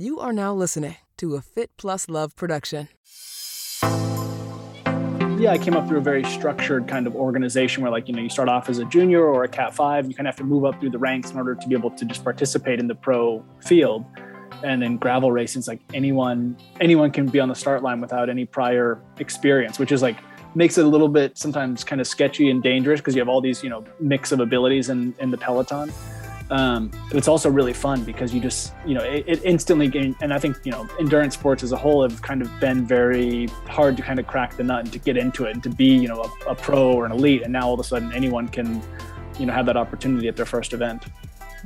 You are now listening to a Fit Plus Love production. Yeah, I came up through a very structured kind of organization where, like, you know, you start off as a junior or a Cat 5, you kind of have to move up through the ranks in order to be able to just participate in the pro field. And then gravel racing is like anyone anyone can be on the start line without any prior experience, which is like makes it a little bit sometimes kind of sketchy and dangerous because you have all these you know mix of abilities in in the peloton um, but it's also really fun because you just you know it, it, instantly gain and i think you know endurance sports as a whole have kind of been very hard to kind of crack the nut and to get into it and to be you know a, a pro or an elite and now all of a sudden anyone can you know have that opportunity at their first event.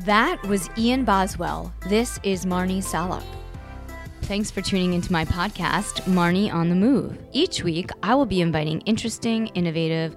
That was ian boswell. This is Marni Salup. Thanks for tuning into my podcast, Marni on the Move. Each week, I will be inviting interesting, innovative,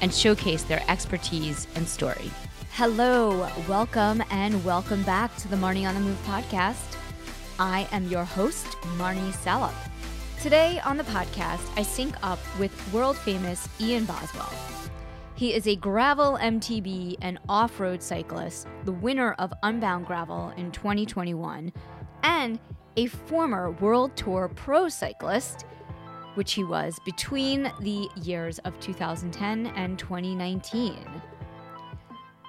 and showcase their expertise and story. Hello, welcome, and welcome back to the Marni on the Move podcast. I am your host, Marni Salup. Today on the podcast, I sync up with world famous Ian Boswell. He is a gravel MTB and off road cyclist, the winner of Unbound Gravel in 2021, and a former World Tour pro cyclist, which he was between the years of 2010 and 2019.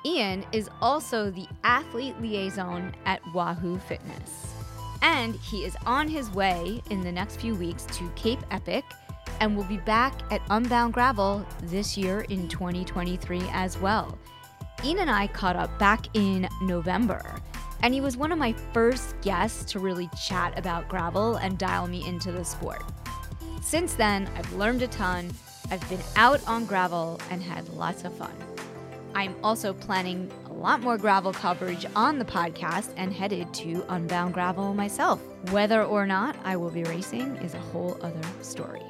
Ian is also the athlete liaison at Wahoo Fitness. And he is on his way in the next few weeks to Cape Epic and will be back at Unbound Gravel this year in 2023 as well. Ian and I caught up back in November, and he was one of my first guests to really chat about gravel and dial me into the sport. Since then, I've learned a ton, I've been out on gravel, and had lots of fun. I'm also planning a lot more gravel coverage on the podcast and headed to Unbound Gravel myself. Whether or not I will be racing is a whole other story.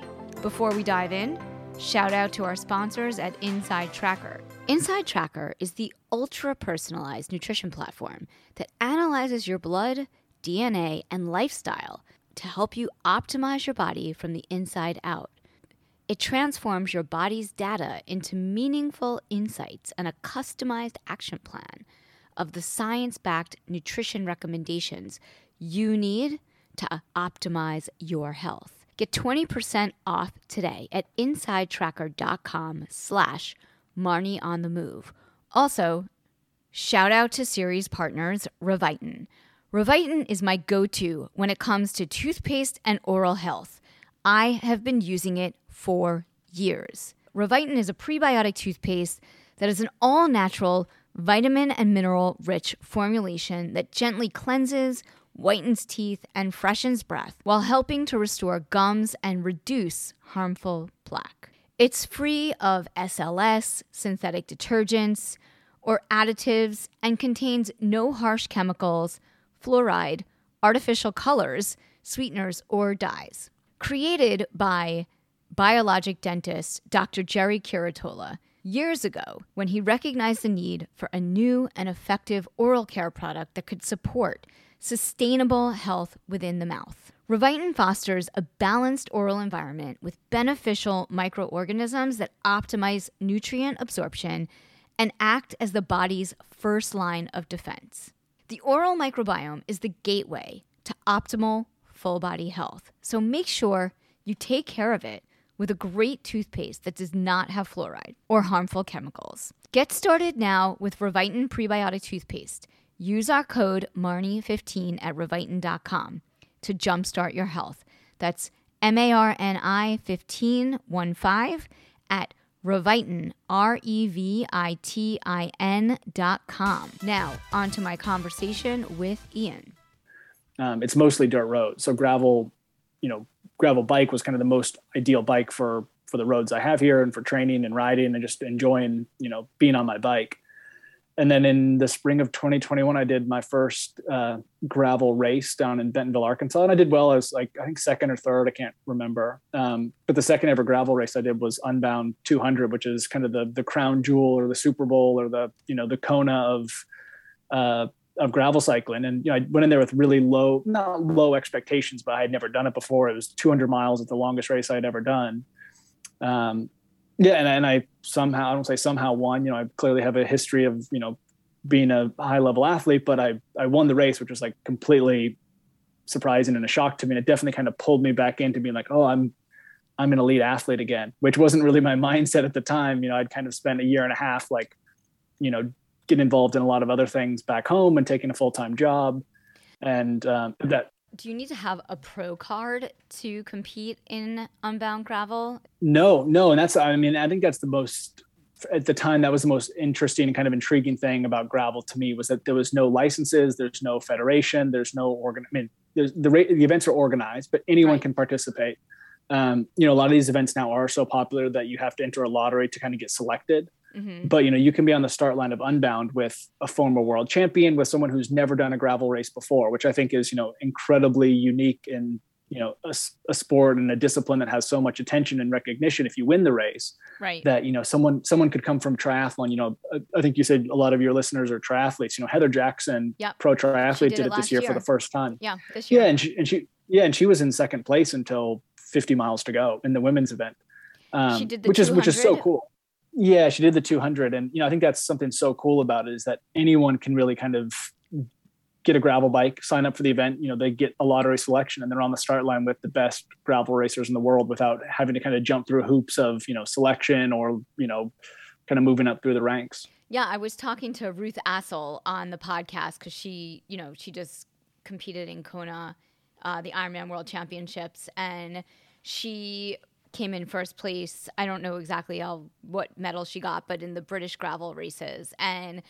Before we dive in, shout out to our sponsors at InsideTracker. Inside Tracker is the ultra personalized nutrition platform that analyzes your blood, DNA, and lifestyle to help you optimize your body from the inside out. It transforms your body's data into meaningful insights and a customized action plan of the science backed nutrition recommendations you need to uh, optimize your health. Get 20% off today at insidetracker.com slash Marni on the move. Also, shout out to series partners Revitin. Revitin is my go-to when it comes to toothpaste and oral health. I have been using it for years. Revitin is a prebiotic toothpaste that is an all-natural vitamin and mineral rich formulation that gently cleanses, whitens teeth, and freshens breath while helping to restore gums and reduce harmful plaque. It's free of SLS, synthetic detergents, or additives and contains no harsh chemicals, fluoride, artificial colors, sweeteners, or dyes. Created by biologic dentist Dr. Jerry Curatola years ago when he recognized the need for a new and effective oral care product that could support sustainable health within the mouth. Revitin fosters a balanced oral environment with beneficial microorganisms that optimize nutrient absorption and act as the body's first line of defense. The oral microbiome is the gateway to optimal full body health, so make sure you take care of it with a great toothpaste that does not have fluoride or harmful chemicals. Get started now with Revitin Prebiotic Toothpaste. Use our code MARNI15 at Revitin.com to jumpstart your health. That's M A R N I 15 5 at Revitin, R E V I T I N dot com. Now, on to my conversation with Ian. Um, it's mostly dirt road. So, gravel, you know, gravel bike was kind of the most ideal bike for for the roads I have here and for training and riding and just enjoying, you know, being on my bike and then in the spring of 2021, I did my first uh, gravel race down in Bentonville, Arkansas, and I did well. I was like I think second or third, I can't remember. Um, but the second ever gravel race I did was Unbound 200, which is kind of the the crown jewel or the Super Bowl or the you know the Kona of uh, of gravel cycling. And you know, I went in there with really low, not low expectations, but I had never done it before. It was 200 miles at the longest race I'd ever done. Um, yeah, and, and I somehow I don't say somehow won. You know, I clearly have a history of you know being a high level athlete, but I I won the race, which was like completely surprising and a shock to me. And it definitely kind of pulled me back into being like, oh, I'm I'm an elite athlete again, which wasn't really my mindset at the time. You know, I'd kind of spent a year and a half like, you know, getting involved in a lot of other things back home and taking a full time job, and um, that do you need to have a pro card to compete in unbound gravel? No, no, and that's I mean I think that's the most at the time that was the most interesting and kind of intriguing thing about gravel to me was that there was no licenses, there's no federation, there's no organ. I mean, the the events are organized, but anyone right. can participate. Um, you know, a lot of these events now are so popular that you have to enter a lottery to kind of get selected. Mm-hmm. But you know, you can be on the start line of Unbound with a former world champion, with someone who's never done a gravel race before, which I think is you know incredibly unique in you know a, a, sport and a discipline that has so much attention and recognition. If you win the race, right? That you know someone someone could come from triathlon. You know, I think you said a lot of your listeners are triathletes. You know, Heather Jackson, yep. pro triathlete, did, did, it, this year, year, for the first time. Yeah, this year. Yeah, and she and she yeah, and she was in second place until 50 miles to go in the women's event. Um, which is which is so cool yeah, she did the 200, and you know I think that's something so cool about it is that anyone can really kind of get a gravel bike, sign up for the event. You know, they get a lottery selection, and they're on the start line with the best gravel racers in the world without having to kind of jump through hoops of you know selection or you know kind of moving up through the ranks. Yeah, I was talking to Ruth Astle on the podcast because she, you know, she just competed in Kona, uh, the Ironman World Championships, and she came in first place. I don't know exactly how, what medal she got, but in the British gravel races. And,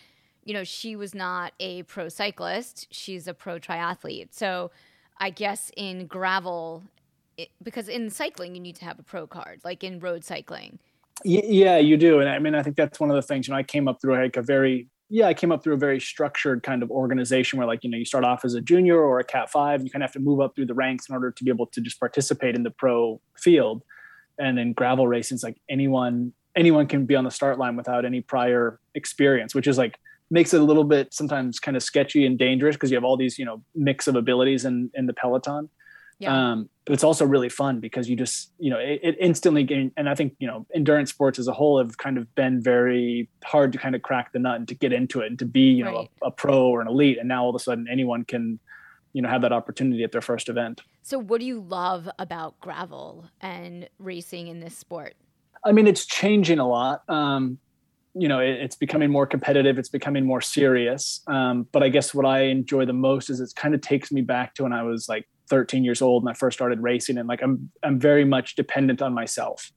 you know, she was not a pro cyclist, she's a pro triathlete. So I guess in gravel, it, because in cycling, you need to have a pro card, like in road cycling. Yeah, you do. And I mean, I think that's one of the things, you know, I came up through like a very, yeah, I came up through a very structured kind of organization where like, you know, you start off as a junior or a cat five, and you kind of have to move up through the ranks in order to be able to just participate in the pro field and in gravel racing it's like anyone anyone can be on the start line without any prior experience which is like makes it a little bit sometimes kind of sketchy and dangerous because you have all these you know mix of abilities in in the peloton yeah. Um, but it's also really fun because you just you know it, it instantly gain and i think you know endurance sports as a whole have kind of been very hard to kind of crack the nut and to get into it and to be you right. know a, a pro or an elite and now all of a sudden anyone can you know have that opportunity at their first event. So what do you love about gravel and racing in this sport? I mean, it's changing a lot. Um, you know, it, it's becoming more competitive. It's becoming more serious. Um, but I guess what I enjoy the most is it kind of takes me back to when I was like 13 years old and I first started racing, and like I'm I'm very much dependent on myself.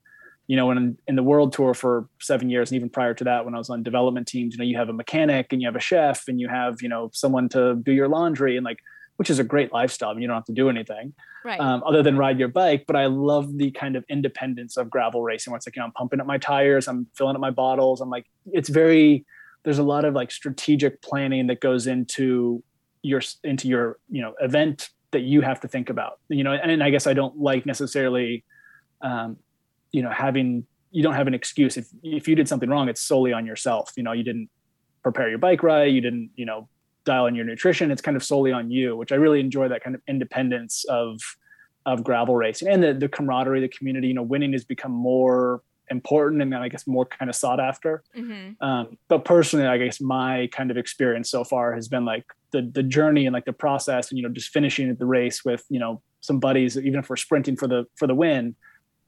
You know, when in, in the world tour for seven years, and even prior to that, when I was on development teams, you know, you have a mechanic and you have a chef and you have you know someone to do your laundry and like which is a great lifestyle. I mean, you don't have to do anything right. um, other than ride your bike. But I love the kind of independence of gravel racing where it's like, you know, I'm pumping up my tires, I'm filling up my bottles. I'm like, it's very, there's a lot of like strategic planning that goes into your, into your, you know, event that you have to think about, you know, and, and I guess I don't like necessarily, um, you know, having, you don't have an excuse. If, if you did something wrong, it's solely on yourself. You know, you didn't prepare your bike right. You didn't, you know, dial in your nutrition. It's kind of solely on you, which I really enjoy that kind of independence of of gravel racing and the, the camaraderie, the community. You know, winning has become more important and I guess more kind of sought after. Mm-hmm. Um, but personally, I guess my kind of experience so far has been like the the journey and like the process, and you know, just finishing the race with you know some buddies, even if we're sprinting for the for the win.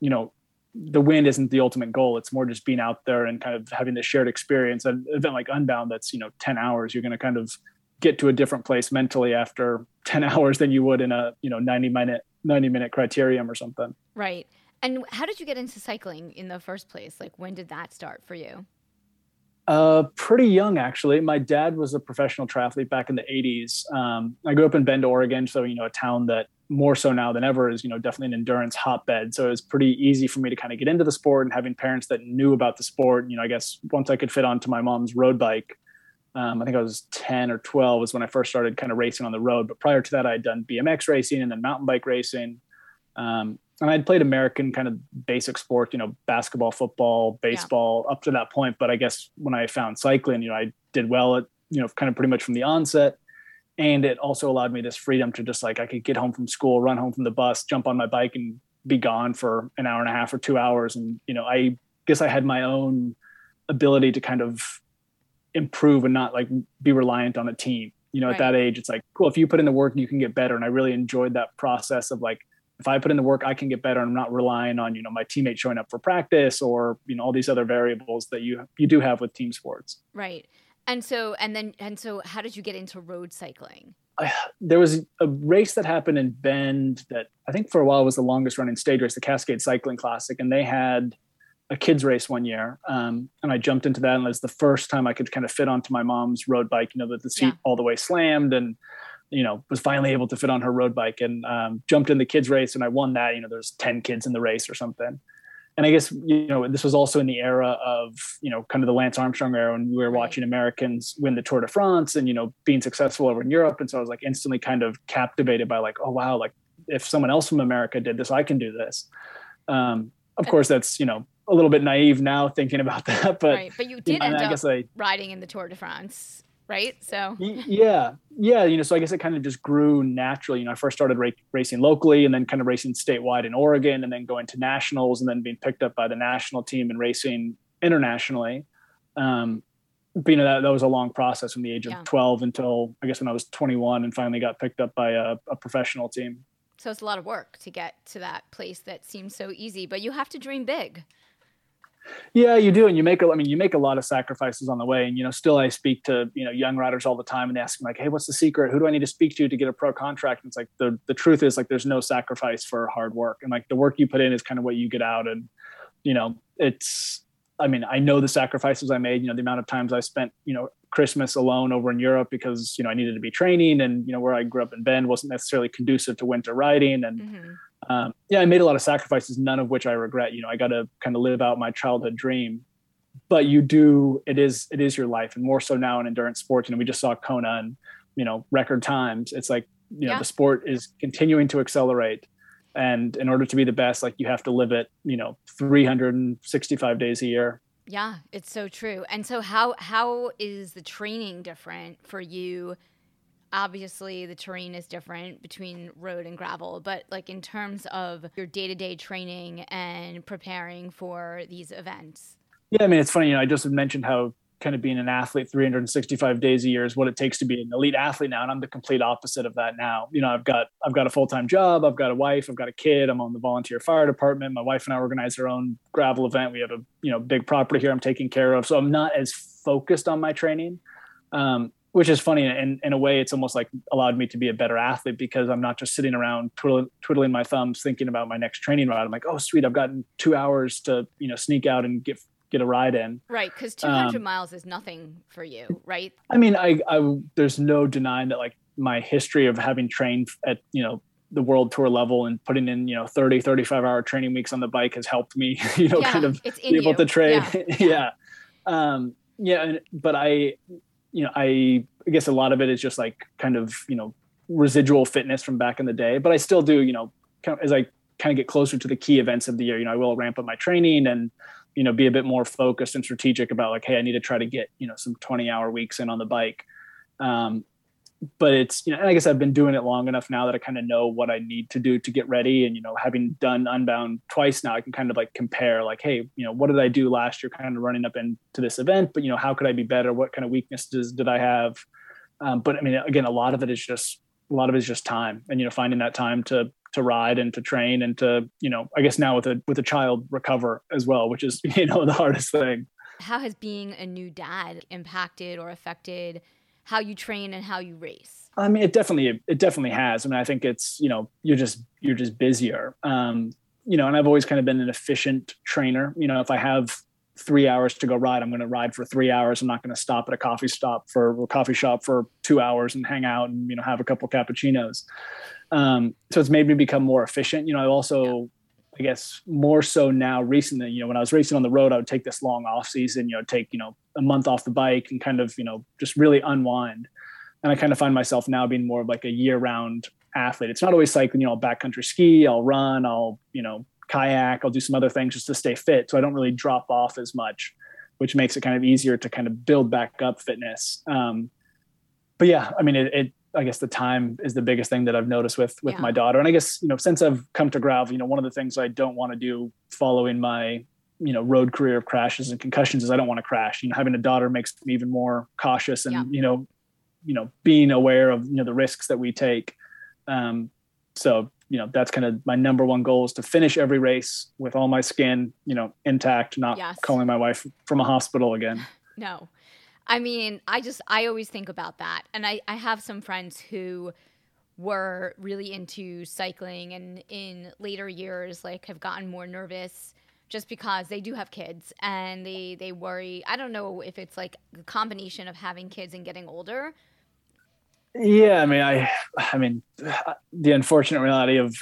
You know, the win isn't the ultimate goal. It's more just being out there and kind of having the shared experience. An event like Unbound, that's you know ten hours, you're going to kind of get to a different place mentally after 10 hours than you would in a you know 90 minute 90 minute criterium or something right and how did you get into cycling in the first place like when did that start for you uh, pretty young actually. My dad was a professional triathlete back in the 80s. Um, I grew up in Bend, Oregon, so you know a town that more so now than ever is you know definitely an endurance hotbed. So it was pretty easy for me to kind of get into the sport and having parents that knew about the sport. You know, I guess once I could fit onto my mom's road bike, Um, I think I was 10 or 12 was when I first started kind of racing on the road. But prior to that, I had done BMX racing and then mountain bike racing. Um, and I'd played American kind of basic sport, you know, basketball, football, baseball yeah. up to that point. But I guess when I found cycling, you know, I did well at, you know, kind of pretty much from the onset. And it also allowed me this freedom to just like, I could get home from school, run home from the bus, jump on my bike and be gone for an hour and a half or two hours. And, you know, I guess I had my own ability to kind of improve and not like be reliant on a team. You know, right. at that age, it's like, cool, if you put in the work, you can get better. And I really enjoyed that process of like, if I put in the work, I can get better. And I'm not relying on, you know, my teammates showing up for practice or, you know, all these other variables that you you do have with team sports. Right. And so and then and so how did you get into road cycling? I, there was a race that happened in Bend that I think for a while was the longest running stage race, the Cascade Cycling Classic, and they had a kids race one year, um, and I jumped into that, and it was the first time I could kind of fit onto my mom's road bike. You know, that the seat yeah. all the way slammed, and you know was finally able to fit on her road bike, and um, jumped in the kids race, and I won that. You know, there's ten kids in the race or something, and I guess you know this was also in the era of you know kind of the Lance Armstrong era when we were watching Americans win the Tour de France and you know being successful over in Europe, and so I was like instantly kind of captivated by like, oh wow, like if someone else from America did this, I can do this. Um, of course, that's you know a little bit naive now thinking about that, but right. But you did you know, end I up I, riding in the Tour de France, right? So yeah, yeah, you know, so I guess it kind of just grew naturally. You know, I first started ra- racing locally, and then kind of racing statewide in Oregon, and then going to nationals, and then being picked up by the national team and racing internationally. Um, but you know that, that was a long process from the age of yeah. 12 until I guess when I was 21 and finally got picked up by a, a professional team. So it's a lot of work to get to that place that seems so easy, but you have to dream big. Yeah, you do, and you make a. I mean, you make a lot of sacrifices on the way, and you know, still I speak to you know young riders all the time, and ask me like, "Hey, what's the secret? Who do I need to speak to to get a pro contract?" And it's like the the truth is like there's no sacrifice for hard work, and like the work you put in is kind of what you get out, and you know, it's. I mean, I know the sacrifices I made. You know, the amount of times I spent, you know, Christmas alone over in Europe because you know I needed to be training, and you know where I grew up in Bend wasn't necessarily conducive to winter riding, and mm-hmm um, yeah, I made a lot of sacrifices, none of which I regret. You know, I got to kind of live out my childhood dream. But you do, it is, it is your life, and more so now in endurance sports. You know, we just saw Kona and you know record times. It's like you know yeah. the sport is continuing to accelerate, and in order to be the best, like you have to live it. You know, 365 days a year. Yeah, it's so true. And so, how how is the training different for you? Obviously the terrain is different between road and gravel, but like in terms of your day to day training and preparing for these events? Yeah, I mean, it's funny, you know, I just mentioned how kind of being an athlete 365 days a year is what it takes to be an elite athlete now and i'm the complete opposite of that now you know i've got i've got a full-time job i've got a wife i've got a kid i'm on the volunteer fire department my wife and i organize our own gravel event we have a you know big property here i'm taking care of so i'm not as focused on my training um, which is funny in, in a way it's almost like allowed me to be a better athlete because i'm not just sitting around twiddling, twiddling my thumbs thinking about my next training ride i'm like oh sweet i've gotten two hours to you know sneak out and get get a ride in right because 200 um, miles is nothing for you right i mean I, I there's no denying that like my history of having trained at you know the world tour level and putting in you know 30 35 hour training weeks on the bike has helped me you know yeah, kind of be able you. to train yeah, yeah. yeah. um yeah but i you know, I, I guess a lot of it is just like kind of, you know, residual fitness from back in the day, but I still do, you know, kind of, as I kind of get closer to the key events of the year, you know, I will ramp up my training and, you know, be a bit more focused and strategic about like, Hey, I need to try to get, you know, some 20 hour weeks in on the bike. Um, but it's you know, and I guess I've been doing it long enough now that I kind of know what I need to do to get ready. And you know, having done Unbound twice now, I can kind of like compare, like, hey, you know, what did I do last year, kind of running up into this event? But you know, how could I be better? What kind of weaknesses did I have? Um, but I mean, again, a lot of it is just a lot of it is just time, and you know, finding that time to to ride and to train and to you know, I guess now with a with a child recover as well, which is you know the hardest thing. How has being a new dad impacted or affected? How you train and how you race? I mean, it definitely it definitely has. I mean, I think it's you know you're just you're just busier. Um, you know, and I've always kind of been an efficient trainer. You know, if I have three hours to go ride, I'm going to ride for three hours. I'm not going to stop at a coffee stop for a coffee shop for two hours and hang out and you know have a couple cappuccinos. Um, so it's made me become more efficient. You know, I also I guess more so now recently, you know, when I was racing on the road, I would take this long off season, you know, take, you know, a month off the bike and kind of, you know, just really unwind. And I kind of find myself now being more of like a year round athlete. It's not always cycling, you know, I'll backcountry ski, I'll run, I'll, you know, kayak, I'll do some other things just to stay fit. So I don't really drop off as much, which makes it kind of easier to kind of build back up fitness. Um, but yeah, I mean, it, it I guess the time is the biggest thing that I've noticed with with yeah. my daughter. And I guess you know since I've come to gravel, you know one of the things I don't want to do following my you know road career of crashes and concussions is I don't want to crash. You know having a daughter makes me even more cautious and yeah. you know you know being aware of you know the risks that we take. Um, so you know that's kind of my number one goal is to finish every race with all my skin you know intact, not yes. calling my wife from a hospital again. No. I mean, I just I always think about that, and I I have some friends who were really into cycling and in later years like have gotten more nervous just because they do have kids and they they worry. I don't know if it's like a combination of having kids and getting older. Yeah i mean i i mean the unfortunate reality of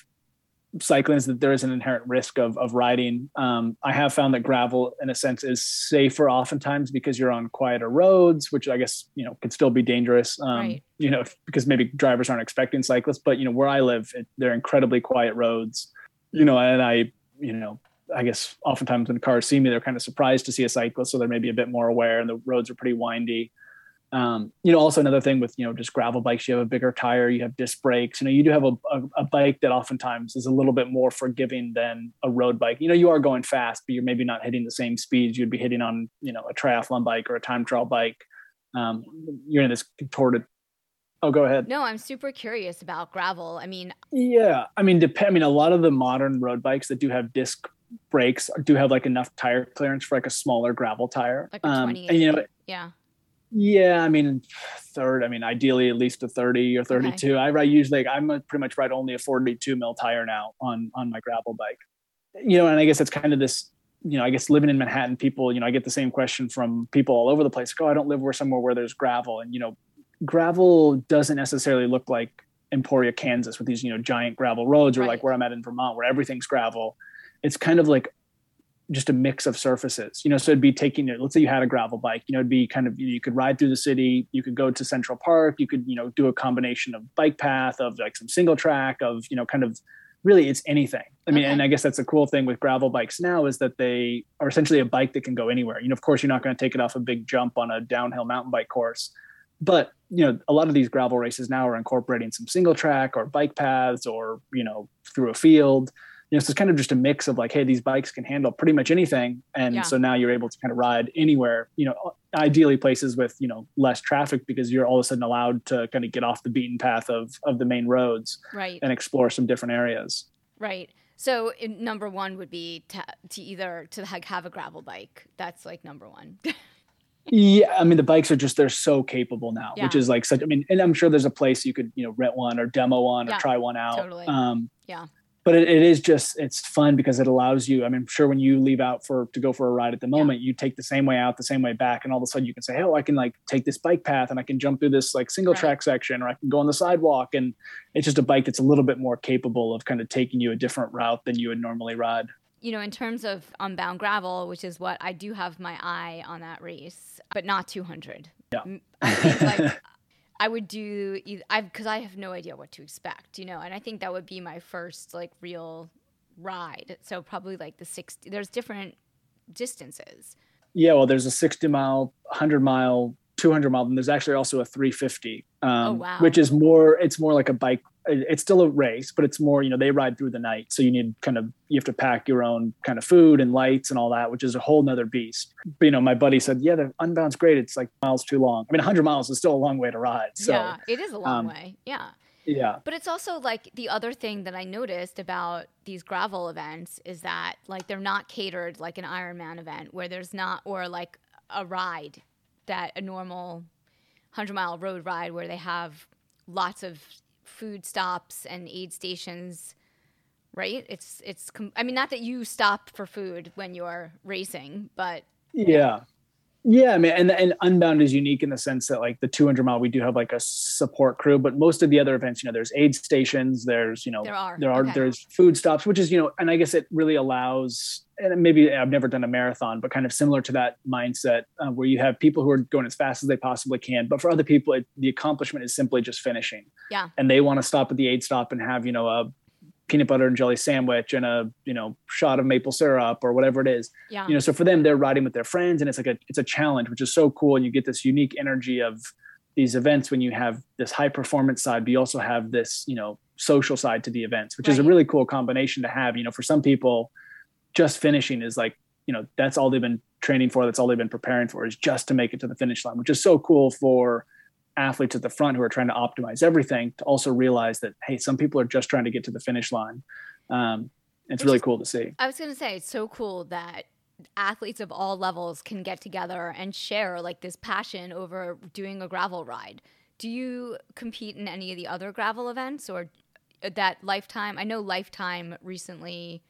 cycling is that there is an inherent risk of of riding. Um, I have found that gravel, in a sense, is safer oftentimes because you're on quieter roads, which I guess you know could still be dangerous. Um, right. You know, because maybe drivers aren't expecting cyclists, but you know where I live, it, they're incredibly quiet roads. You know, and I, you know, I guess oftentimes when cars see me, they're kind of surprised to see a cyclist, so they're maybe a bit more aware, and the roads are pretty windy. Um, you know, also another thing with you know just gravel bikes, you have a bigger tire, you have disc brakes. You know, you do have a, a, a, bike that oftentimes is a little bit more forgiving than a road bike. You know, you are going fast, but you're maybe not hitting the same speeds you'd be hitting on you know a triathlon bike or a time trial bike. Um, you're in this contorted. Oh, go ahead. No, I'm super curious about gravel. I mean, yeah, I mean, dep- I mean, a lot of the modern road bikes that do have disc brakes do have like enough tire clearance for like a smaller gravel tire. Like a um, and you know, yeah yeah, I mean, third. I mean, ideally at least a thirty or thirty-two. Okay. I ride usually. I'm pretty much ride only a forty-two mil tire now on on my gravel bike. You know, and I guess it's kind of this. You know, I guess living in Manhattan, people. You know, I get the same question from people all over the place. Go, oh, I don't live where somewhere where there's gravel, and you know, gravel doesn't necessarily look like Emporia, Kansas, with these you know giant gravel roads, or right. like where I'm at in Vermont, where everything's gravel. It's kind of like just a mix of surfaces, you know, so it'd be taking it, let's say you had a gravel bike, you know, it'd be kind of, you could ride through the city, you could go to Central Park, you could, you know, do a combination of bike path, of like some single track, of, you know, kind of really it's anything. I mean, okay. and I guess that's the cool thing with gravel bikes now is that they are essentially a bike that can go anywhere. You know, of course, you're not going to take it off a big jump on a downhill mountain bike course, but you know, a lot of these gravel races now are incorporating some single track or bike paths or, you know, through a field you know, so it's kind of just a mix of like, hey, these bikes can handle pretty much anything, and yeah. so now you're able to kind of ride anywhere. You know, ideally places with you know less traffic because you're all of a sudden allowed to kind of get off the beaten path of of the main roads, right, and explore some different areas. Right. So number one would be to, to either to have a gravel bike. That's like number one. yeah i mean the bikes are just they're so capable now yeah. which is like such i mean and i'm sure there's a place you could you know rent one or demo one yeah, or try one out totally. um yeah but it, it is just it's fun because it allows you i mean I'm sure when you leave out for to go for a ride at the moment yeah. you take the same way out the same way back and all of a sudden you can say oh i can like take this bike path and i can jump through this like single right. track section or i can go on the sidewalk and it's just a bike that's a little bit more capable of kind of taking you a different route than you would normally ride you know in terms of um, unbound gravel which is what i do have my eye on that race but not 200 yeah like I would do I because I have no idea what to expect, you know, and I think that would be my first like real ride. So probably like the 60 there's different distances. Yeah, well there's a 60 mile, 100 mile, 200 mile, and there's actually also a 350, um, oh, wow. which is more it's more like a bike it's still a race, but it's more, you know, they ride through the night. So you need kind of, you have to pack your own kind of food and lights and all that, which is a whole nother beast. But, you know, my buddy said, yeah, the unbound's great. It's like miles too long. I mean, 100 miles is still a long way to ride. So, yeah, it is a long um, way. Yeah. Yeah. But it's also like the other thing that I noticed about these gravel events is that like they're not catered like an Ironman event where there's not, or like a ride that a normal 100 mile road ride where they have lots of food stops and aid stations right? It's it's com- i mean not that you stop for food when you're racing but yeah Yeah, I mean, and and Unbound is unique in the sense that like the 200 mile, we do have like a support crew, but most of the other events, you know, there's aid stations, there's you know, there are, there are okay. there's food stops, which is you know, and I guess it really allows, and maybe I've never done a marathon, but kind of similar to that mindset uh, where you have people who are going as fast as they possibly can, but for other people, it, the accomplishment is simply just finishing. Yeah. And they want to stop at the aid stop and have you know a peanut butter and jelly sandwich and a you know shot of maple syrup or whatever it is. Yeah. you know so for them they're riding with their friends and it's like a it's a challenge which is so cool. And you get this unique energy of these events when you have this high performance side but you also have this you know social side to the events which is a really cool combination to have. You know for some people just finishing is like you know that's all they've been training for that's all they've been preparing for is just to make it to the finish line which is so cool for athletes at the front who are trying to optimize everything to also realize that hey some people are just trying to get to the finish line um, it's Which really cool to see I was going to say, it's so cool that athletes of all levels can get together and share like this passion over doing a gravel ride. Do you compete in any of the other gravel events or uh, that Lifetime? I know Lifetime recently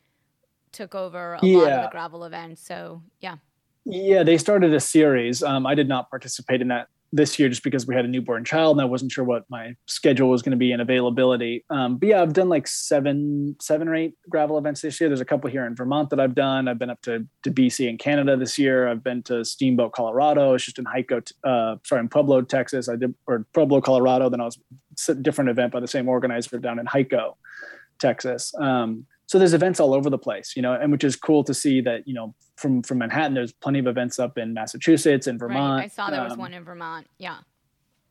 took over a lot of the gravel events. So, yeah. Yeah, they started a series. Um, I did not participate in that this year just because we had a newborn child and I wasn't sure what my schedule was going to be and availability. Um, but yeah, I've done like seven, seven or eight gravel events this year. There's a couple here in Vermont that I've done. I've been up to, to BC in Canada this year. I've been to Steamboat, Colorado. It's just in Hico, uh, sorry, in Pueblo, Texas. I did, or Pueblo, Colorado. Then I was a different event by the same organizer down in Hico, Texas. Um, so there's events all over the place, you know, and which is cool to see that, you know, from from Manhattan, there's plenty of events up in Massachusetts and Vermont. Right. I saw there was Um, one in Vermont. Yeah.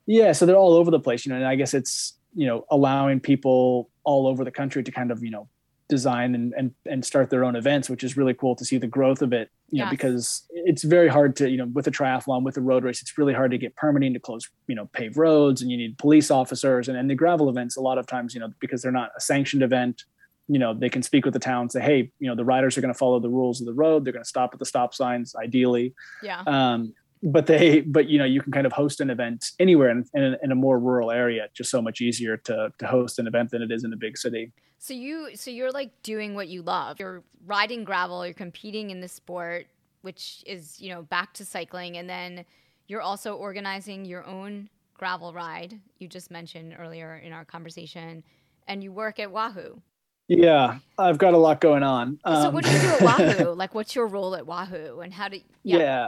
Yeah, so they're all over the place, you know, and I guess it's you know allowing people all over the country to kind of you know design and and, and start their own events, which is really cool to see the growth of it. You know, because it's very hard to you know with a triathlon with a road race, it's really hard to get permitting to close you know paved roads, and you need police officers, and and the gravel events a lot of times you know because they're not a sanctioned event. You know, they can speak with the town, and say, "Hey, you know, the riders are going to follow the rules of the road. They're going to stop at the stop signs, ideally." Yeah. um, but they but you know you can kind of host an event anywhere in, in, a, in a more rural area just so much easier to to host an event than it is in a big city So you so you're like doing what you love. You're riding gravel, you're competing in the sport, which is, you know, back to cycling and then you're also organizing your own gravel ride. You just mentioned earlier in our conversation and you work at Wahoo. Yeah i've got a lot going on so Um, what do you do at Wahoo? like what's your role at Wahoo and how do yeah. yeah.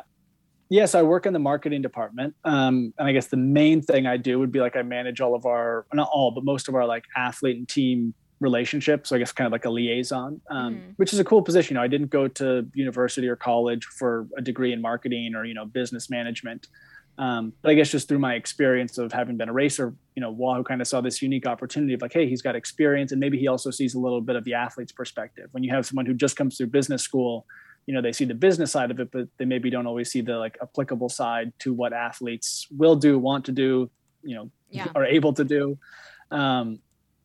Yes, I work in the marketing department. Um, and I guess the main thing I do would be like I manage all of our, not all, but most of our like athlete and team relationships. So I guess kind of like a liaison, um, Mhm. which is a cool position. You know, I didn't go to university or college for a degree in marketing or, you know, business management. Um, but I guess just through my experience of having been a racer, you know, Wahoo kind of saw this unique opportunity of like, hey, he's got experience and maybe he also sees a little bit of the athlete's perspective. When you have someone who just comes through business school, you know, they see the business side of it, but they maybe don't always see the like applicable side to what athletes will do, want to do, you know, Yeah. are able to do. Um,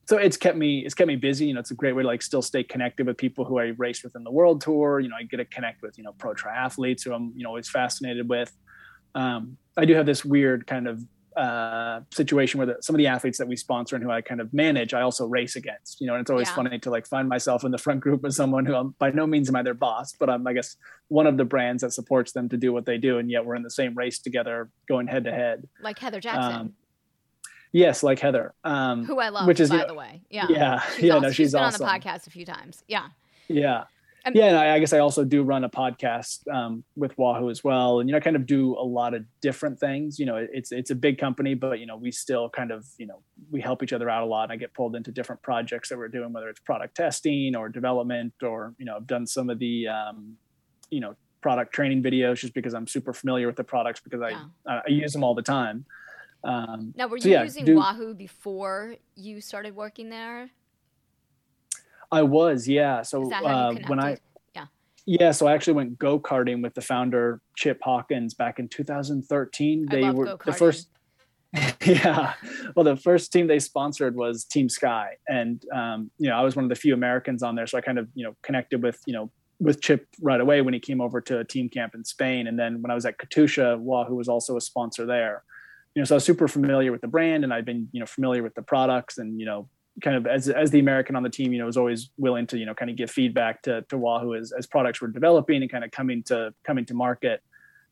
so it's kept me it's kept me busy. You know, it's a great way to like still stay connected with people who I raced with in the world tour. You know, I get to connect with you know pro triathletes who I'm you know always fascinated with. Um, I do have this weird kind of uh, situation where the, some of the athletes that we sponsor and who I kind of manage, I also race against. You know, and it's always Yeah. funny to like find myself in the front group with someone who I'm by no means am I their boss, but I'm I guess one of the brands that supports them to do what they do, and yet we're in the same race together, going head to head. Like Heather Jackson, Um, Yes, like Heather. Um, who I love, which is by you know- the way. Yeah. yeah, She's yeah, awesome. no, she's been awesome. on the podcast a few times. Yeah. Yeah. Um, yeah, and I, I guess I also do run a podcast um, with Wahoo as well, and you know, I kind of do a lot of different things. You know, it's it's a big company, but you know, we still kind of you know we help each other out a lot. And I get pulled into different projects that we're doing, whether it's product testing or development, or you know, I've done some of the um, you know product training videos just because I'm super familiar with the products because I Yeah. I, I use them all the time. Um, Now, were you so yeah, using do- Wahoo before you started working there? I was, yeah. So Is that how uh, when I yeah. Yeah, so I actually went go karting with the founder Chip Hawkins back in 2013. I They were go-karting. the first. yeah, well, the first team they sponsored was Team Sky, and um, you know I was one of the few Americans on there, so I kind of you know connected with you know with Chip right away when he came over to a team camp in Spain, and then when I was at Katusha, Wahoo was also a sponsor there. You know, so I was super familiar with the brand, and I've been you know familiar with the products, and you know kind of as as the American on the team, you know, was always willing to you know kind of give feedback to to Wahoo as as products were developing and kind of coming to coming to market.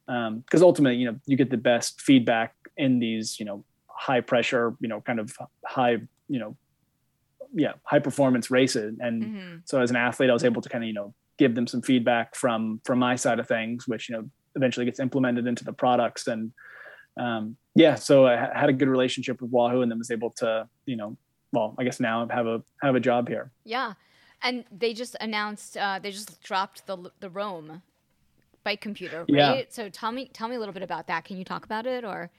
because um, ultimately, you know, you get the best feedback in these, you know, high pressure, you know, kind of high, you know, yeah, high performance races. And mm-hmm. so as an athlete, I was able to kind of, you know, give them some feedback from from my side of things, which you know eventually gets implemented into the products. And um, yeah, so I had a good relationship with Wahoo, and then was able to, you know, well, I guess now have a have a job here. Yeah, and they just announced uh, they just dropped the the Roam bike computer, right? Yeah. So tell me tell me a little bit about that. Can you talk about it or?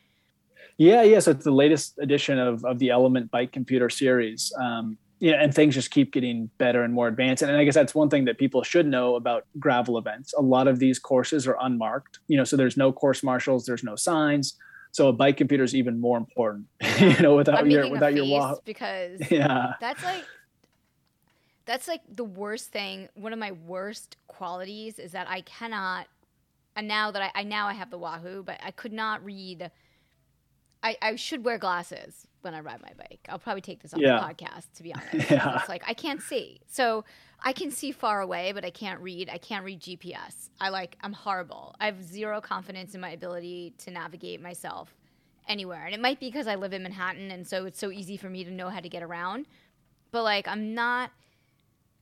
Yeah, yeah. So it's the latest edition of of the ELEMNT Bike Computer series. Um, yeah, and things just keep getting better and more advanced. And I guess that's one thing that people should know about gravel events. A lot of these courses are unmarked, you know, so there's no course marshals, there's no signs. So a bike computer is even more important, you know, without I'm your without your walk. Because yeah, that's like that's like the worst thing. One of my worst qualities is that I cannot. And now that I, I now I have the Wahoo, but I could not read. I, I should wear glasses when I ride my bike. I'll probably take this off yeah. the podcast to be honest. yeah. It's like I can't see. So I can see far away, but I can't read. I can't read GPS. I like I'm horrible. I have zero confidence in my ability to navigate myself anywhere. And it might be because I live in Manhattan and so it's so easy for me to know how to get around. But like I'm not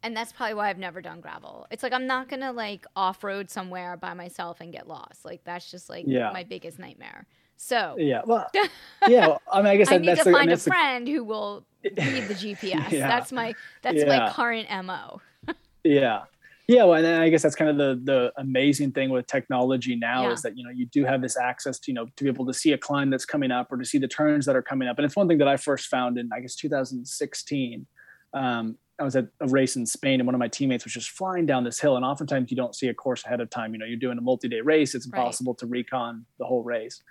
and that's probably why I've never done gravel. It's like I'm not gonna like off road somewhere by myself and get lost. Like that's just like yeah. my biggest nightmare. So yeah, well, yeah. I mean, I guess I need to find a friend the... who will read the GPS. yeah. That's my that's yeah. my current mo. yeah, yeah. Well, and I guess that's kind of the the amazing thing with technology now yeah. is that you know you do have this access to you know to be able to see a climb that's coming up or to see the turns that are coming up. And it's one thing that I first found in I guess 2016. Um, I was at a race in Spain and one of my teammates was just flying down this hill. And oftentimes you don't see a course ahead of time. You know, you're doing a multi-day race. It's impossible right. to recon the whole race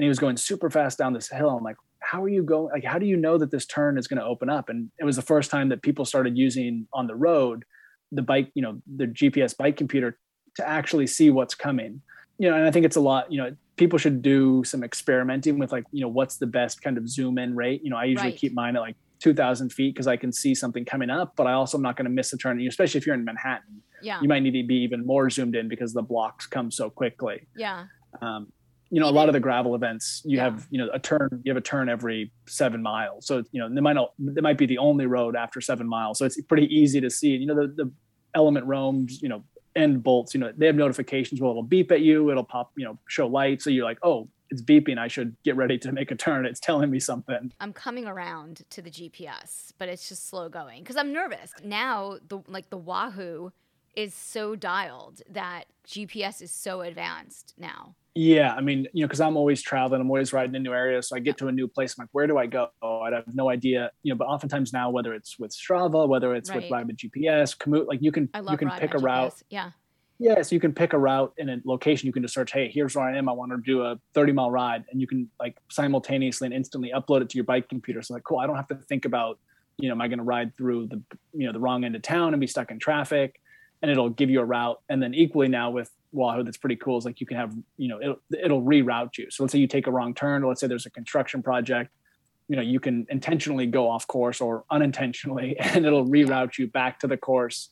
and he was going super fast down this hill. I'm like, how are you going? Like, how do you know that this turn is going to open up? And it was the first time that people started using on the road the bike, you know, the GPS bike computer to actually see what's coming. You know, and I think it's a lot, you know, people should do some experimenting with like, you know, what's the best kind of zoom in rate. You know, I usually right. keep mine at like 2000 feet because I can see something coming up, but I also am not going to miss a turn, especially if you're in Manhattan. Yeah. You might need to be even more zoomed in because the blocks come so quickly. Yeah. Um, you know, a lot of the gravel events, you yeah. have, you know, a turn, you have a turn every seven miles. So, you know, they might not, they might be the only road after seven miles. So it's pretty easy to see. You know, the, the ELEMNT roams, you know, end bolts, you know, they have notifications where it'll beep at you, it'll pop, you know, show light. So you're like, oh, it's beeping. I should get ready to make a turn. It's telling me something. I'm coming around to the GPS, but it's just slow going because I'm nervous. Now, the like the Wahoo is so dialed that GPS is so advanced now. Yeah, I mean, you know, because I'm always traveling, I'm always riding in new areas. So I get to a new place, I'm like, where do I go? I have no idea. You know, but oftentimes now, whether it's with Strava, whether it's right. with Ride with GPS, Komoot, like you can you can pick a GPS. route. Yeah. Yeah, so you can pick a route in a location. You can just search, hey, here's where I am. I want to do a 30 mile ride, and you can like simultaneously and instantly upload it to your bike computer. So like, cool, I don't have to think about, you know, am I going to ride through the, you know, the wrong end of town and be stuck in traffic? And it'll give you a route. And then equally now with Wahoo that's pretty cool is like you can have, you know, it'll, it'll reroute you. So let's say you take a wrong turn, or let's say there's a construction project, you know, you can intentionally go off course or unintentionally, and it'll reroute you back to the course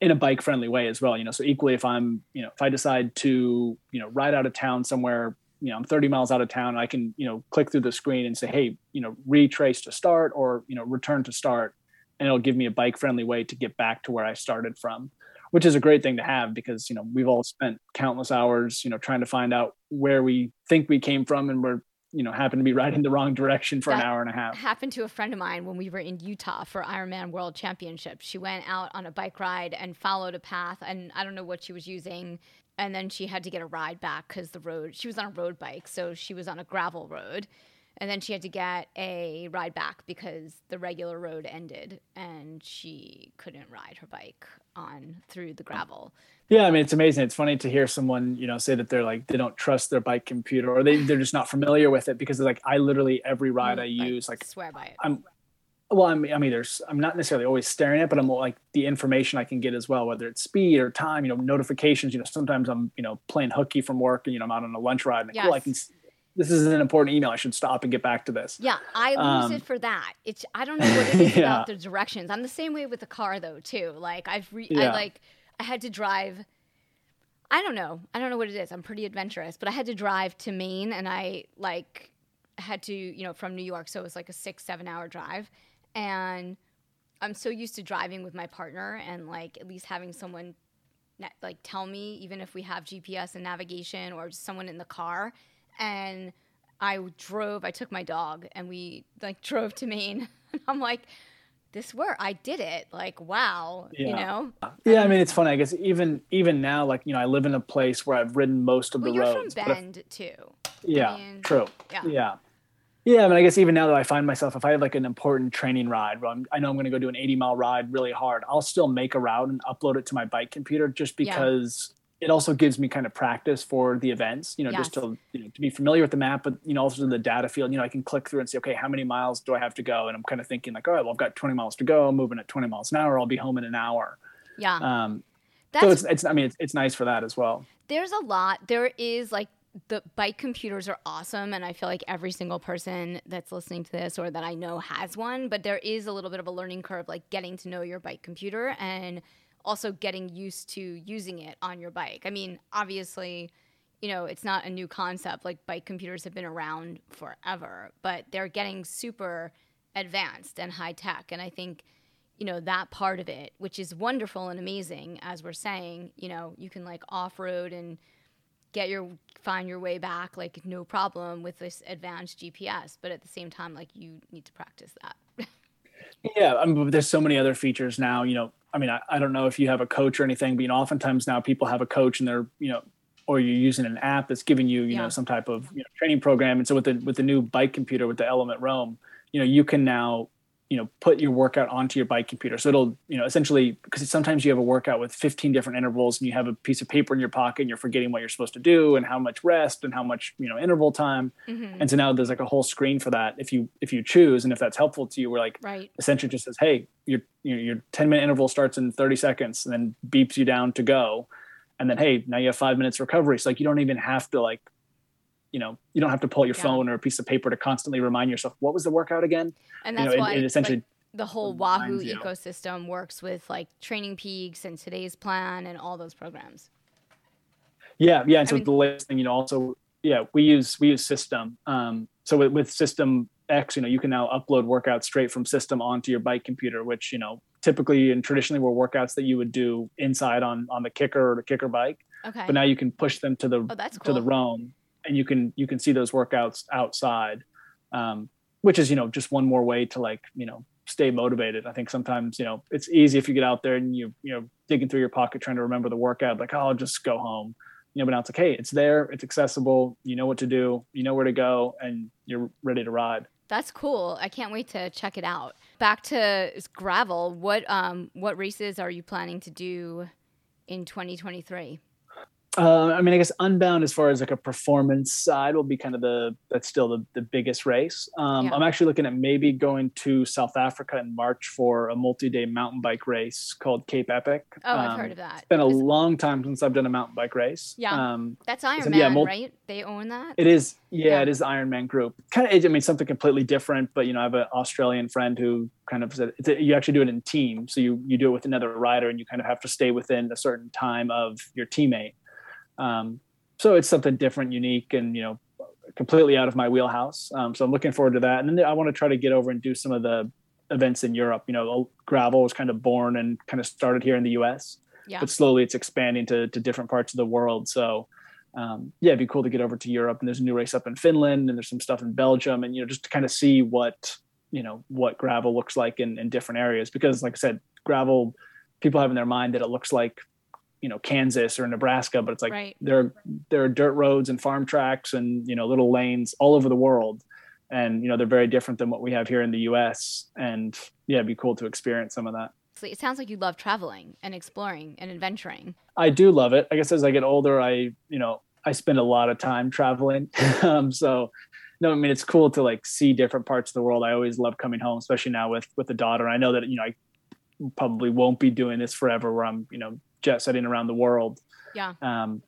in a bike friendly way as well. You know, so equally if I'm, you know, if I decide to, you know, ride out of town somewhere, you know, I'm 30 miles out of town, I can, you know, click through the screen and say, hey, you know, retrace to start or, you know, return to start. And it'll give me a bike friendly way to get back to where I started from which is a great thing to have because you know we've all spent countless hours you know trying to find out where we think we came from and we're you know happen to be riding the wrong direction for that an hour and a half. happened to a friend of mine when we were in utah for ironman world championship. She went out on a bike ride and followed a path and i don't know what she was using and then she had to get a ride back because the road she was on a road bike so she was on a gravel road and then she had to get a ride back because the regular road ended and she couldn't ride her bike on through the gravel. Yeah, I mean it's amazing. It's funny to hear someone, you know, say that they're like they don't trust their bike computer or they they're just not familiar with it because like I literally every ride mm, I use like swear by it. I'm well, I'm, I mean, there's, I'm not necessarily always staring at, it, but I'm like the information I can get as well, whether it's speed or time, you know, notifications, you know, sometimes I'm, you know, playing hooky from work and, you know, I'm out on a lunch ride and yes. cool, I can this is an important email. I should stop and get back to this. Yeah, I lose um, it for that. It's I don't know what it is yeah. about the directions. I'm the same way with the car though too. Like I've re- yeah. I like I had to drive. I don't know. I don't know what it is. I'm pretty adventurous, but I had to drive to Maine and I like had to, you know, from New York. So it was like a six, seven hour drive. And I'm so used to driving with my partner and like at least having someone like tell me, even if we have GPS and navigation or just someone in the car. And I drove, I took my dog and we like drove to Maine. I'm like, this worked. I did it. Like, wow, yeah. you know? Yeah. I mean, it's funny. I guess even, even now, like, you know, I live in a place where I've ridden most of well, the you're roads. from Bend if, too. Yeah. I mean, true. Yeah. Yeah. Yeah, I mean, I guess even now that I find myself, if I have like an important training ride, where I'm, i know I'm going to go do an 80 mile ride really hard, I'll still make a route and upload it to my bike computer just because yeah. It also gives me kind of practice for the events, you know, yes. just to, you know, to be familiar with the map, but, you know, also the data field, you know, I can click through and say, okay, how many miles do I have to go? And I'm kind of thinking like, all right, well, I've got 20 miles to go, I'm moving at 20 miles an hour, I'll be home in an hour. Yeah. Um, That's, so it's, it's, I mean, it's, it's nice for that as well. There's a lot. There is like the bike computers are awesome and i feel like every single person that's listening to this or that i know has one but there is a little bit of a learning curve like getting to know your bike computer and also getting used to using it on your bike i mean obviously you know it's not a new concept like bike computers have been around forever but they're getting super advanced and high tech and i think you know that part of it which is wonderful and amazing as we're saying you know you can like off-road and get your find your way back like no problem with this advanced GPS. But at the same time, like you need to practice that. yeah, I mean, there's so many other features now. You know, I mean, I, I don't know if you have a coach or anything, but you know, oftentimes now people have a coach and they're you know or you're using an app that's giving you you yeah. know some type of you know, training program and so with the with the new bike computer with the ELEMNT ROAM you know you can now you know put your workout onto your bike computer. So it'll you know essentially because sometimes you have a workout with 15 different intervals and you have a piece of paper in your pocket and you're forgetting what you're supposed to do and how much rest and how much you know interval time. Mm-hmm. and so now there's like a whole screen for that if you if you choose. And if that's helpful to you we're like right. essentially just says hey your your 10 minute interval starts in 30 seconds and then beeps you down to go. And then hey now you have five minutes recovery. So like you don't even have to like you know you don't have to pull your yeah. phone or a piece of paper to constantly remind yourself what was the workout again and that's you know, why it, it essentially like, the whole wahoo you. ecosystem works with like TrainingPeaks and today's plan and all those programs yeah yeah and so mean, the latest thing you know also yeah we use we use SYSTM um, so with, with SYSTM x you know you can now upload workouts straight from SYSTM onto your bike computer which you know typically and traditionally were workouts that you would do inside on on the KICKR or the KICKR bike okay but now you can push them to the oh, that's cool. to the roam and you can you can see those workouts outside um, which is you know just one more way to like you know stay motivated. I think sometimes you know it's easy if you get out there and you you know digging through your pocket trying to remember the workout like oh i'll just go home. You know but now it's like hey it's there it's accessible you know what to do you know where to go and you're ready to ride. That's cool. I can't wait to check it out. Back to gravel what um what races are you planning to do in 2023 uh, I mean, I guess Unbound, as far as like a performance side, will be kind of the that's still the, the biggest race. Um, yeah. I'm actually looking at maybe going to South Africa in March for a multi-day mountain bike race called Cape Epic. Oh, um, I've heard of that. It's been a long time since I've done a mountain bike race. Yeah, um, that's Ironman, yeah, right? They own that. It is. Yeah, yeah. it is Ironman group. Kind of, I mean, something completely different. But you know, I have an Australian friend who kind of said a, you actually do it in team. So you you do it with another rider, and you kind of have to stay within a certain time of your teammate. Um, so it's something different, unique, and you know, completely out of my wheelhouse. Um, so I'm looking forward to that. And then I want to try to get over and do some of the events in Europe. You know, gravel was kind of born and kind of started here in the U.S. Yeah. But slowly it's expanding to, to different parts of the world. So um, yeah, it'd be cool to get over to Europe. And there's a new race up in Finland, and there's some stuff in Belgium, and you know, just to kind of see what you know what gravel looks like in, in different areas. Because like I said, gravel people have in their mind that it looks like you know Kansas or Nebraska, but it's like right. there there are dirt roads and farm tracks and you know little lanes all over the world, and you know they're very different than what we have here in the U.S. And yeah, it'd be cool to experience some of that. It sounds like you love traveling and exploring and adventuring. I do love it. I guess as I get older, I you know I spend a lot of time traveling, um, so no, I mean it's cool to like see different parts of the world. I always love coming home, especially now with with the daughter. I know that you know I probably won't be doing this forever, where I'm you know jet setting around the world. Yeah. Um,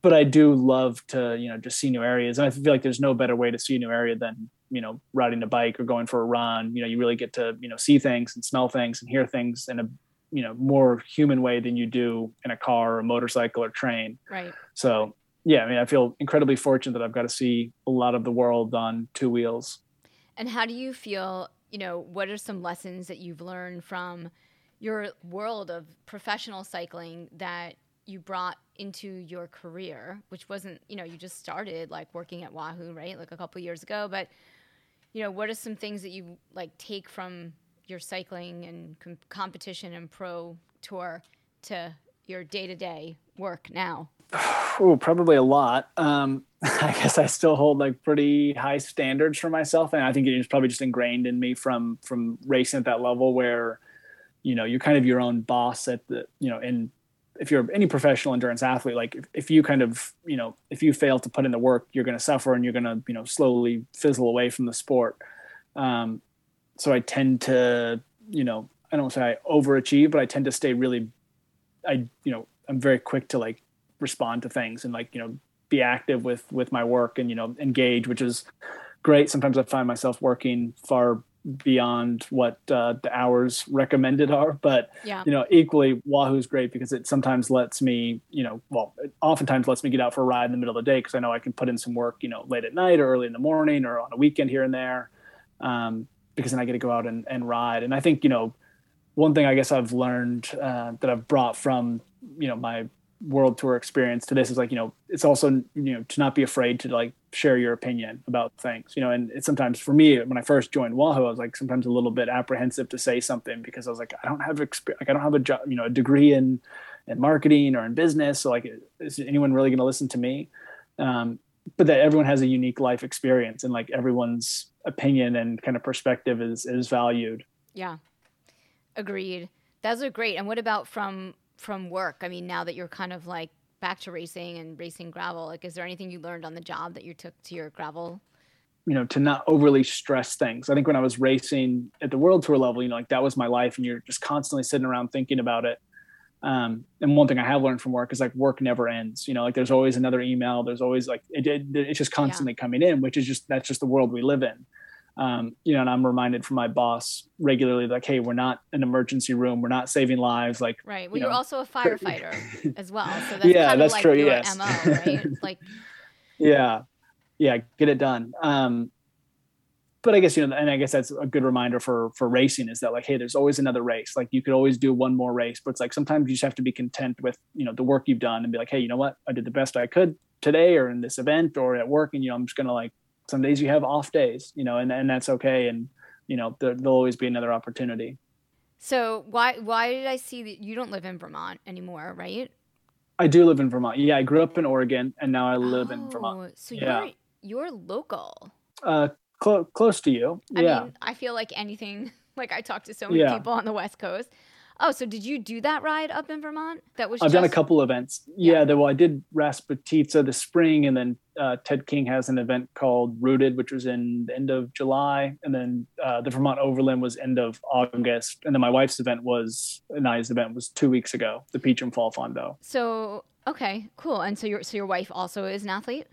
but I do love to, you know, just see new areas. And I feel like there's no better way to see a new area than, you know, riding a bike or going for a run. You know, you really get to, you know, see things and smell things and hear things in a you know more human way than you do in a car or a motorcycle or train right so yeah i mean i feel incredibly fortunate that i've got to see a lot of the world on two wheels and how do you feel you know what are some lessons that you've learned from your world of professional cycling that you brought into your career which wasn't you know you just started like working at wahoo right like a couple years ago but you know what are some things that you like take from your cycling and com- competition and pro tour to your day-to-day work now? Oh probably a lot. Um, i guess i still hold like pretty high standards for myself and i think it's probably just ingrained in me from from racing at that level where you know you're kind of your own boss at the you know in if you're any professional endurance athlete like if, if you kind of you know if you fail to put in the work you're going to suffer and you're going to you know slowly fizzle away from the sport. Um, so i tend to you know i don't say i overachieve but i tend to stay really i you know i'm very quick to like respond to things and like you know be active with with my work and you know engage which is great. Sometimes i find myself working far beyond what uh, the hours recommended are. But yeah. you know, equally, Wahoo's great because it sometimes lets me, you know, well, it oftentimes lets me get out for a ride in the middle of the day because I know I can put in some work, you know, late at night or early in the morning or on a weekend here and there. Um, because then I get to go out and, and ride. And I think you know, one thing I guess I've learned uh, that I've brought from you know my world tour experience to this is like you know it's also you know to not be afraid to like share your opinion about things you know and it's sometimes for me when i first joined wahoo i was like sometimes a little bit apprehensive to say something because i was like i don't have experience like i don't have a job you know a degree in in marketing or in business so like is anyone really going to listen to me? Um, but that everyone has a unique life experience and like everyone's opinion and kind of perspective is is valued. Yeah. Agreed. Those are great. And what about from from work? I mean, now that you're kind of like back to racing and racing gravel, like, is there anything you learned on the job that you took to your gravel? You know, to not overly stress things. I think when I was racing at the world tour level, you know, like that was my life, and you're just constantly sitting around thinking about it. Um, and one thing I have learned from work is like work never ends. You know, like there's always another email. There's always like it, it it's just constantly yeah. coming in, which is just that's just the world we live in um, you know, and I'm reminded from my boss regularly, like, hey, we're not an emergency room. We're not saving lives. Like, right. Well, you are also a firefighter as well. So that's yeah, that's like true. your yes. MO, right? like, yeah, yeah, get it done. Um, but I guess you know, and I guess that's a good reminder for for racing is that like, hey, there's always another race. Like, you could always do one more race, but it's like sometimes you just have to be content with you know the work you've done and be like, hey, you know what, I did the best I could today or in this event or at work, and you know, I'm just gonna like some days you have off days, you know, and, and that's okay. And, you know, there, there'll always be another opportunity. So why, why did I see that you don't live in Vermont anymore, right? I do live in Vermont. Yeah. I grew up in Oregon and now I live oh, in Vermont. Oh, so yeah. you're, you're local. Uh, cl- close to you. I yeah. Mean, I feel like anything, like I talk to so many yeah. people on the West coast Oh, so did you do that ride up in Vermont? That was. I've just... done a couple events. Yeah, yeah well, I did Rasputitsa this spring, and then uh, Ted King has an event called Rooted, which was in the end of July, and then uh, the Vermont Overland was end of August, and then my wife's event was Anaya's event was two weeks ago, the Peacham Fall Fondo. So okay, cool. And so your so your wife also is an athlete.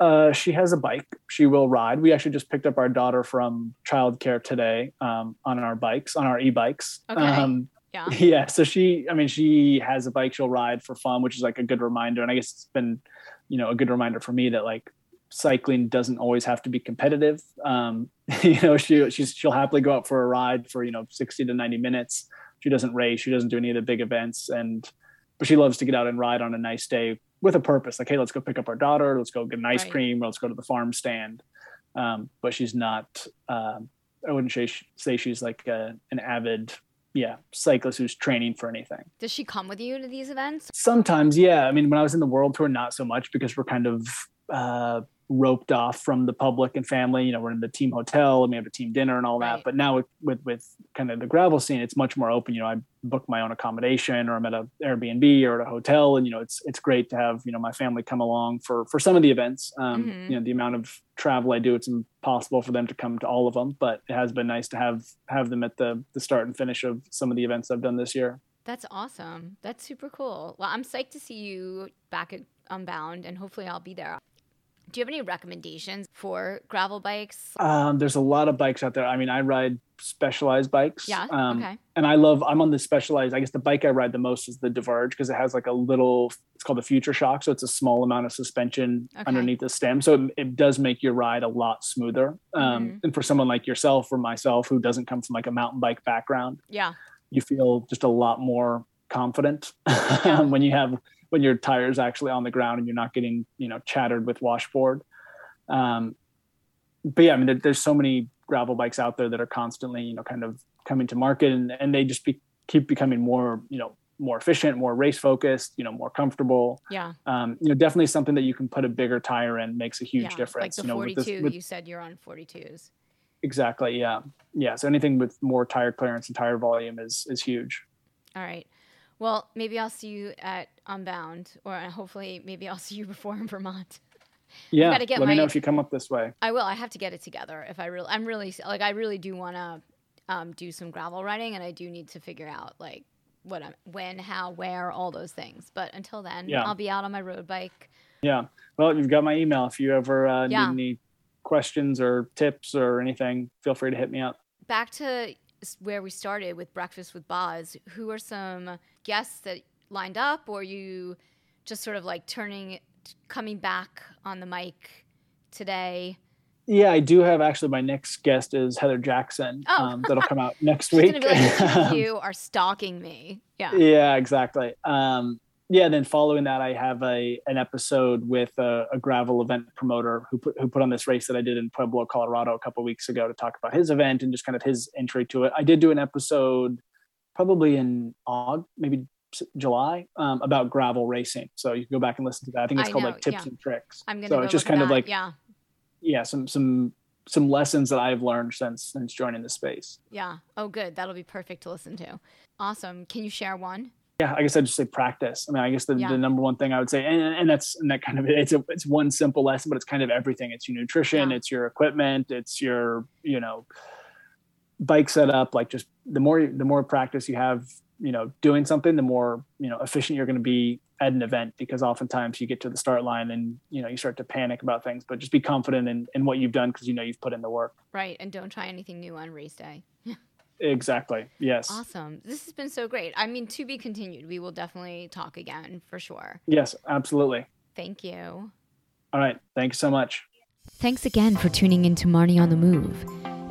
Uh, she has a bike. She will ride. We actually just picked up our daughter from childcare today um, on our bikes, on our e-bikes. Okay. Um, yeah. Yeah. So she, I mean, she has a bike. She'll ride for fun, which is like a good reminder. And I guess it's been, you know, a good reminder for me that like cycling doesn't always have to be competitive. Um, you know, she she's she'll happily go out for a ride for you know sixty to ninety minutes. She doesn't race. She doesn't do any of the big events, and but she loves to get out and ride on a nice day with a purpose. Like, hey, let's go pick up our daughter. Let's go get an ice right. cream. Or let's go to the farm stand. Um, but she's not. Um, I wouldn't say say she's like a, an avid yeah cyclist who's training for anything. Does she come with you to these events? Sometimes, yeah. I mean, when I was in the world tour, not so much because we're kind of uh, roped off from the public and family. You know, we're in the team hotel and we have a team dinner and all that. Right. But now with, with, with kind of the gravel scene, it's much more open. You know, I book my own accommodation or I'm at a Airbnb or at a hotel, and you know, it's it's great to have you know my family come along for for some of the events. Um, mm-hmm. You know, the amount of travel I do, it's impossible for them to come to all of them, but it has been nice to have have them at the the start and finish of some of the events I've done this year. That's awesome. That's super cool. Well, I'm psyched to see you back at Unbound, and hopefully I'll be there. Do you have any recommendations for gravel bikes? Um, there's a lot of bikes out there. I mean, I ride specialized bikes. Yeah. Um, okay. And I love, I'm on the specialized, I guess the bike I ride the most is the Diverge because it has like a little, it's called the Future Shock. So it's a small amount of suspension Okay. underneath the stem. So it, it does make your ride a lot smoother. Um, Mhm. And for someone like yourself or myself who doesn't come from like a mountain bike background, Yeah. you feel just a lot more confident Yeah. when you have when your tire is actually on the ground and you're not getting you know chattered with washboard um but yeah i mean there, there's so many gravel bikes out there that are constantly you know kind of coming to market and, and they just be, keep becoming more you know more efficient more race focused you know more comfortable Yeah. um you know definitely something that you can put a bigger tire in makes a huge yeah. Like difference the you know with 42. this with, you said you're on 42s. exactly yeah yeah so anything with more tire clearance and tire volume is is huge All right. Well, maybe I'll see you at Unbound, or hopefully, maybe I'll see you before in Vermont. yeah gotta get let me know if you come up this way I will. I have to get it together. If I really, I'm really like, I really do want to um, do some gravel riding, and I do need to figure out like what I'm, when, how, where, all those things. But until then, Yeah. I'll be out on my road bike. Yeah. Well, you've got my email. If you ever uh, Yeah. need any questions or tips or anything, feel free to hit me up. Back to where we started with breakfast with Boz. Who are some guests that lined up, or you just sort of like turning, coming back on the mic today? Yeah, I do have actually my next guest is Heather Jackson. Oh. Um, that'll come out next week. like, "The two of you are stalking me. Yeah. yeah, exactly. Um, yeah, then following that, I have a an episode with a, a gravel event promoter who put who put on this race that I did in Pueblo, Colorado, a couple weeks ago to talk about his event and just kind of his entry to it. I did do an episode probably in August, maybe July, um, about gravel racing. So you can go back and listen to that. I think it's I called know, like tips yeah. and tricks. I'm gonna so go it's just kind of like yeah, yeah, some some some lessons that I've learned since since joining the space. yeah. Oh, good. That'll be perfect to listen to. Awesome. Can you share one? Yeah, I guess I'd just say practice. I mean, I guess the, Yeah. the number one thing I would say, and, and that's and that kind of it's a it's one simple lesson, but it's kind of everything. It's your nutrition, Yeah. it's your equipment, it's your you know bike setup. Like just the more the more practice you have, you know, doing something, the more you know efficient you're going to be at an event. Because oftentimes you get to the start line and you know you start to panic about things, but just be confident in in what you've done because you know you've put in the work. Right. And don't try anything new on race day. Exactly. Yes. Awesome. This has been so great. I mean, to be continued. We will definitely talk again for sure. Yes. Absolutely. Thank you. All right. Thanks so much. Thanks again for tuning in to Marni on the Move.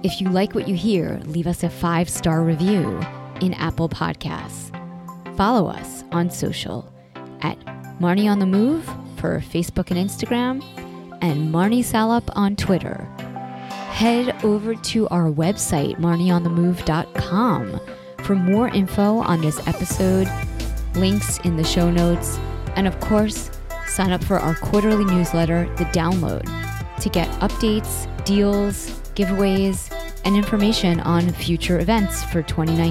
If you like what you hear, leave us a five star review in Apple Podcasts. Follow us on social at Marni on the Move for Facebook and Instagram, and Marni Salup on Twitter. Head over to our website, marnionthemove.com, for more info on this episode, links in the show notes, and of course, sign up for our quarterly newsletter, The Download, to get updates, deals, giveaways, and information on future events for 2019.